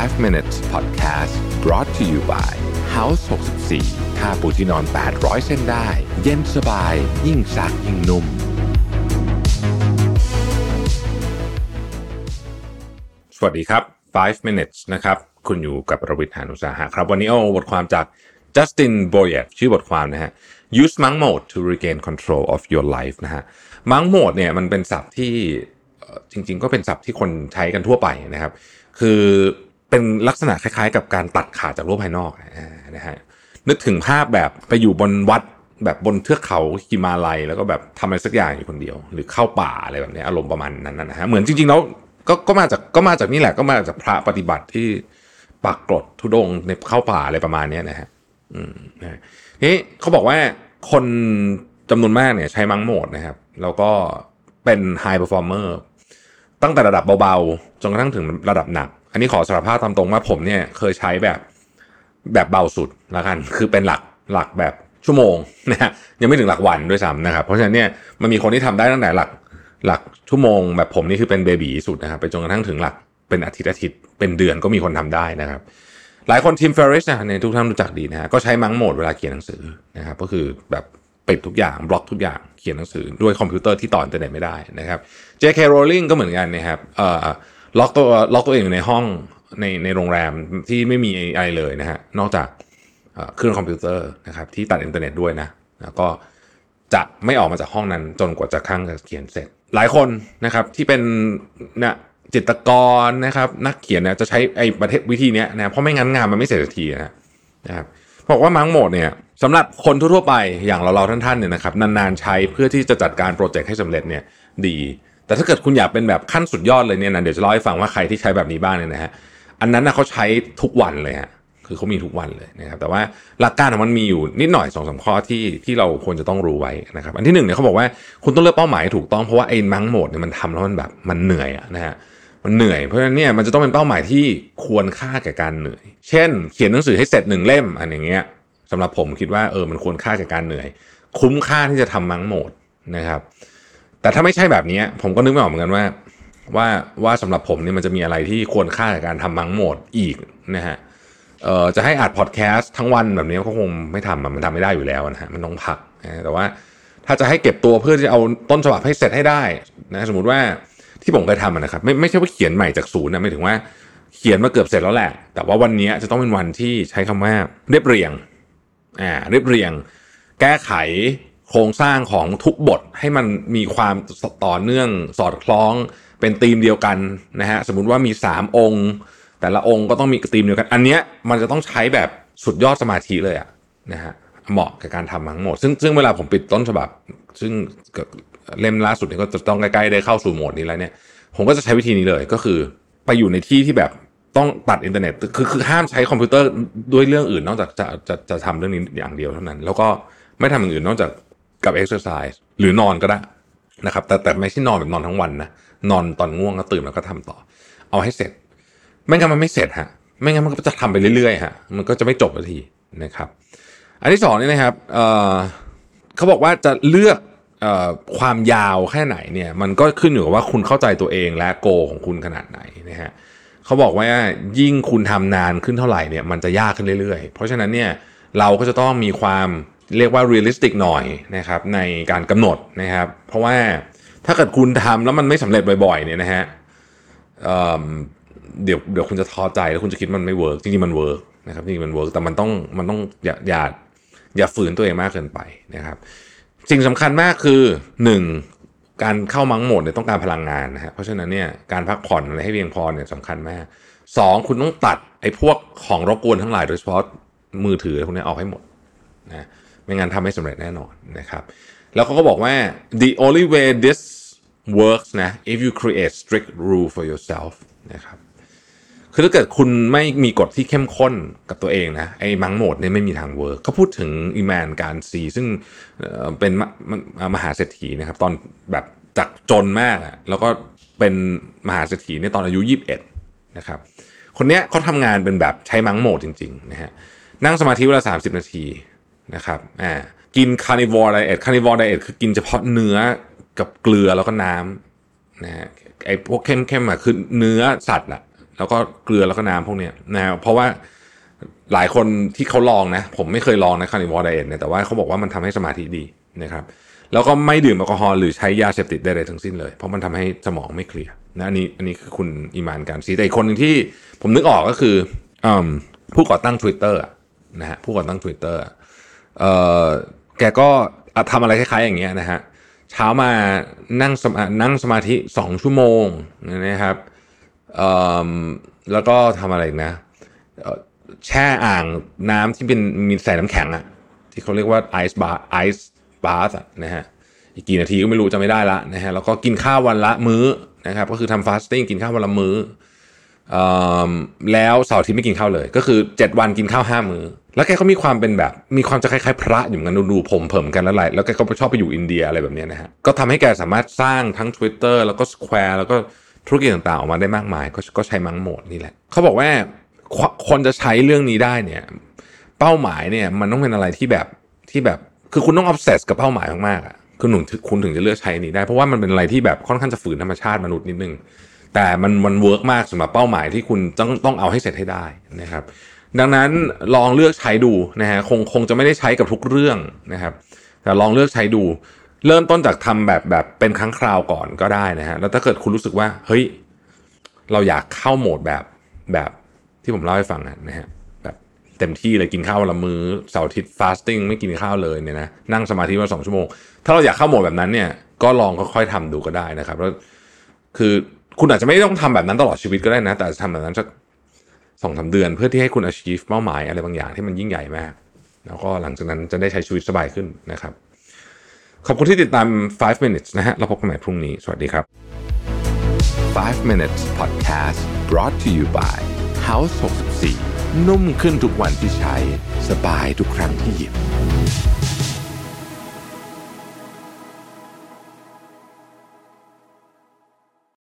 5 minutes podcast brought to you by House 64ค่าปูที่นอน 800 เส้นได้ เย็นสบาย ยิ่งซักยิ่งนุ่ม สวัสดีครับ 5 minutes นะครับ คุณอยู่กับประวิทยานุสาหะครับ วันนี้เอาบทความจาก Justin Boyer ชื่อบทความนะฮะ use monk mode to regain control of your life นะฮะ monk mode เนี่ยมันเป็นศัพท์ที่จริง ๆ ก็เป็นศัพท์ที่คนใช้กันทั่วไปนะครับ คือ เป็นลักษณะคล้ายๆ กับการตัดขาดจากโลกภายนอกนะฮะนึกถึงภาพแบบไปอยู่บนวัดแบบบนเทือกเขาฮิมาลัย แล้วก็แบบทำอะไรสักอย่างอยู่คนเดียว หรือเข้าป่าอะไรแบบนี้อารมณ์ประมาณนั้นนะฮะเหมือนจริงๆแล้วก็ก็มาจากก็มาจากนี่แหละก็มาจากพระปฏิบัติที่ปักกรดทุดงในเข้าป่าอะไรประมาณนี้นะฮะอืมนะนี่เขาบอกว่าคนจำนวนมากเนี่ยใช้ Monk Mode นะครับ แล้วก็เป็น high performer ตั้งแต่ระดับเบาๆจนกระทั่งถึงระดับหนัก อันนี้ขอสารภาพตามตรงว่าผมเนี่ยเคยใช้แบบแบบเบาสุดละกัน คือเป็นหลักหลักแบบชั่วโมงนะฮะยังไม่ถึงหลักวันด้วยซ้ำนะครับ เพราะฉะนั้นเนี่ยมันมีคนที่ทำได้ตั้งแต่หลักหลักชั่วโมง แบบผมนี่คือเป็น baby สุดนะครับไปจนกระทั่งถึงหลักเป็นอาทิตย์อาทิตย์เป็นเดือนก็มีคนทำได้นะครับ หลายคน Tim Ferriss เนี่ยทุกท่านรู้จักดีนะฮะก็ใช้ Monk Mode เวลาเขียนหนังสือนะครับก็คือแบบปิดทุกอย่างบล็อกทุกอย่างเขียนหนังสือด้วยคอมพิวเตอร์ที่ต่ออินเทอร์เน็ตไม่ได้นะครับ J.K. Rowling ก็เหมือนกันนะครับเอ่อ ล็อกตัวล็อกตัวเองอยู่ในห้องในในโรงแรมที่ไม่มีอะไรเลยนะฮะนอกจากเครื่องคอมพิวเตอร์นะครับที่ตัดอินเทอร์เน็ตด้วยนะแล้วก็จะไม่ออกมาจากห้องนั้นจนกว่าจะครั้งจะเขียนเสร็จ หลายคนนะครับที่เป็นนะจิตรกรนะครับนักเขียนเนี่ยจะใช้ไอ้ประเภทวิธีเนี้ยนะเพราะไม่งั้นงานมันไม่เสร็จสักทีนะนะครับบอกว่ามังโหมดเนี่ยสำหรับคนทั่วไปอย่างเราเราๆท่านๆเนี่ยนะครับนานๆใช้เพื่อที่จะจัดการโปรเจกต์ให้สำเร็จเนี่ยดี แต่ถ้าเกิดคุณอยากเป็นแบบขั้นสุดยอดเลยเนี่ยนะเดี๋ยวจะเล่าให้ฟังว่าใครที่ใช้แบบนี้บ้างเนี่ยนะฮะอันนั้นนะเขาใช้ทุกวันเลยฮะคือเขามีทุกวันเลยนะครับแต่ว่าหลักการของมันมีอยู่นิดหน่อยสองสามข้อที่ที่เราควรจะต้องรู้ไว้นะครับอันที่หนึ่งเนี่ยเขาบอกว่าคุณต้องเลือกเป้าหมายถูกต้องเพราะว่าไอ้มังโหมดเนี่ยมันทำแล้วมันแบบมันเหนื่อยนะฮะมันเหนื่อยเพราะฉะนั้นเนี่ยมันจะต้องเป็นเป้าหมายที่ควรค่าแก่การเหนื่อย เช่น เขียนหนังสือให้เสร็จหนึ่งเล่มอันอย่างเงี้ยสำหรับผมคิดว่าเออมันควรค่าแก่การเหนื่อย คุ้มค่าที่จะทำมังโหมดนะครับ แต่ถ้าไม่ใช่แบบนี้ผมก็นึกไม่ออกเหมือนกันว่า ว่าว่าสำหรับผมเนี่ยมันจะมีอะไรที่ควรค่าแก่การทำมังโหมดอีกนะฮะเอ่อจะให้อัดพอดแคสต์ทั้งวันแบบนี้ก็คงไม่ทำมันทำไม่ได้อยู่แล้วนะฮะมันต้องพักนะแต่ว่าถ้าจะให้เก็บตัวเพื่อจะเอาต้นฉบับให้เสร็จให้ได้นะสมมติว่าที่ผมเคยทำนะครับไม่ไม่ใช่ว่าเขียนใหม่จากศูนย์นะไม่ถึงว่าเขียนมาเกือบเสร็จแล้วแหละ แต่ว่าวันนี้จะต้องเป็นวันที่ใช้คำว่าเรียบเรียงอ่าเรียบเรียง แก้ไข โครงสร้างของทุกบทให้มันมีความต่อเนื่องสอดคล้องเป็นธีมเดียวกันนะฮะสมมติว่ามี 3 องค์ แต่ละองค์ก็ต้องมีธีมเดียวกัน อันเนี้ยมันจะต้องใช้แบบสุดยอดสมาธิเลยอะนะฮะเหมาะกับการทำทั้งหมด ซึ่งซึ่งเวลาผมปิดต้นฉบับ ซึ่งเล่มล่าสุดนี่ก็จะต้องใกล้ๆได้เข้าสู่โหมดนี้แล้วเนี่ยผมก็จะใช้วิธีนี้เลยก็คือ ไปอยู่ในที่ที่แบบต้องตัดอินเทอร์เน็ตคือคือห้ามใช้คอมพิวเตอร์ด้วยเรื่องอื่นนอกจากจะจะจะทำเรื่องนี้อย่างเดียวเท่านั้น แล้วก็ไม่ทำอย่างอื่นนอกจาก กับ exercise หรือนอนก็ได้นะครับแต่แต่ไม่ใช่นอนแบบนอนทั้งวันนะนอนตอนง่วงก็ตื่นแล้วก็ทำต่อ เอาให้เสร็จ ไม่งั้นมันไม่เสร็จฮะไม่งั้นมันก็จะทำไปเรื่อยๆฮะมันก็จะไม่จบสักทีนะครับ อันที่สองนี่นะครับเเขาบอกว่าจะเลือกออความยาวแค่ไหนเนี่ย มันก็ขึ้นอยู่กับว่าคุณเข้าใจตัวเองและโกของคุณขนาดไหนนะฮะเขาบอกว่ายิ่งคุณทำนานขึ้นเท่าไหร่เนี่ยมันจะยากขึ้นเรื่อยๆ เพราะฉะนั้นเนี่ยเราก็จะต้องมีความ เรียกว่า realistic หน่อยนะครับในการกำหนดนะครับ เพราะว่าถ้าเกิดคุณทำแล้วมันไม่สำเร็จบ่อยๆเนี่ยนะฮะเเดี๋ยวเดี๋ยวคุณจะท้อใจแล้วคุณจะคิดมันไม่ work จริงๆมัน work นะครับจริงๆมัน work แต่มันต้องมันต้องอย่าอย่าอย่าฝืนตัวเองมากเกินไปนะครับ สิ่งสำคัญมากคือ 1. การเข้า Monk Mode เนี่ยต้องการพลังงานนะฮะเพราะฉะนั้นเนี่ยการพักผ่อนอะไรให้เพียงพอเนี่ยสำคัญมาก 2. คุณต้องตัดไอ้พวกของรบกวนทั้งหลายโดยเฉพาะมือถือพวกนี้ออกให้หมดนะ ไม่งั้นทำไม่สำเร็จแน่นอนนะครับแล้วเขาก็บอกว่า the only way this works นะ if you create strict rule for yourself นะครับคือถ้าเกิดคุณไม่มีกฎที่เข้มข้นกับตัวเองนะไอ้มังโหมดเนี่ยไม่มีทางเวิร์กเขาพูดถึงอีแมนการซีซึ่งเป็นมมมหาเศรษฐีนะครับ ตอนแบบจากจนมากอะแล้วก็เป็นมหาเศรษฐีเนี่ยตอนอายุ 21 นะครับ คนเนี้ยเขาทำงานเป็นแบบใช้มังโหมดจริงๆนะฮะนั่งสมาธิเวลา 30 นาที นะครับอ่ากิน carnivore diet carnivore diet คือกินเฉพาะเนื้อกับเกลือแล้วก็น้ำนะฮะไอ้พวกเค็มๆอะคือเนื้อสัตว์อะแล้วก็เกลือแล้วก็น้ำพวกเนี้ยนะเพราะว่าหลายคนที่เขาลองนะ ผมไม่เคยลองนะ carnivore diet เนี่ยแต่ว่าเขาบอกว่ามันทำให้สมาธิดีนะครับแล้วก็ไม่ดื่มแอลกอฮอล์หรือใช้ยาเสพติดใดๆทั้งสิ้นเลย เพราะมันทำให้สมองไม่ clear นะอันนี้อันนี้คือคุณ Iman Gadzhi แต่อีกคนหนึ่งที่ผมนึกออกก็คือผู้ก่อตั้ง Twitter นะฮะผู้ก่อตั้ง Twitter เออแกก็ทำอะไรคล้ายๆอย่างเงี้ยนะฮะเช้ามานั่งสมานั่งสมาธิสองชั่วโมงนะครับแล้วก็ทำอะไรนะแช่อ่างน้ำที่เป็นมีใส่น้ำแข็งอะที่เขาเรียกว่าไอซ์บาร์ไอซ์บาร์นะฮะอีกกี่นาทีก็ไม่รู้จะไม่ได้ละนะฮะแล้วก็กินข้าววันละมื้อนะครับก็คือทำ fasting กินข้าววันละมื้อ แล้วเสาร์อาทิตย์ไม่กินข้าวเลย ก็คือ 7 วันกินข้าวห้ามื้อแล้วแกก็มีความเป็นแบบ มีความจะคล้ายๆพระอยู่กันดูผมเผิมมันแล้วไรแล้วแกก็ชอบไปอยู่อินเดียอะไรแบบนี้นะฮะก็ทำให้แกสามารถสร้างทั้ง Twitter แล้วก็ Square แล้วก็ธุรกิจต่างๆ ออกมาได้มากมาย ก็ก็ใช้ Monk Mode นี่แหละเขาบอกว่าคนจะใช้เรื่องนี้ได้เนี่ยเป้าหมายเนี่ยมันต้องเป็นอะไรที่แบบที่แบบคือคุณต้อง obsess กับเป้าหมายมากๆอะคือหนุนคุณถึงจะเลือกใช้นี้ได้เพราะว่ามันเป็นอะไรที่แบบค่อนข้างจะฝืนธรรมชาติมนุษย์นิดนึง แต่มันมัน work มากสำหรับเป้าหมายที่คุณต้องต้องเอาให้เสร็จให้ได้นะครับ ดังนั้นลองเลือกใช้ดูนะฮะคงคงจะไม่ได้ใช้กับทุกเรื่องนะครับ แต่ลองเลือกใช้ดู เริ่มต้นจากทำแบบแบบเป็นครั้งคราวก่อนก็ได้นะฮะแล้วถ้าเกิดคุณรู้สึกว่าเฮ้ยเราอยากเข้าโหมดแบบแบบที่ผมเล่าให้ฟังนะฮะแบบเต็มที่เลยกินข้าวละมื้อเสาร์อาทิตย์ fasting ไม่กินข้าวเลยเนี่ยนะนั่งสมาธิมาสองชั่วโมง ถ้าเราอยากเข้าโหมดแบบนั้นเนี่ยก็ลองค่อยๆทำดูก็ได้นะครับแล้วคือ คุณอาจจะไม่ต้องทำแบบนั้นตลอดชีวิตก็ได้นะ แต่ทำแบบนั้นสักสองสาเดือน เพื่อที่ให้คุณ achieve เป้าหมายอะไรบางอย่างที่มันยิ่งใหญ่มาก แล้วก็หลังจากนั้นจะได้ใช้ชีวิตสบายขึ้นนะครับ ขอบคุณที่ติดตาม 5 minutes นะฮะเราพบกันใหม่พรุ่งนี้ สวัสดีครับ 5 minutes podcast brought to you by House 64 นุ่มขึ้นทุกวันที่ใช้ สบายทุกครั้งที่หยิบ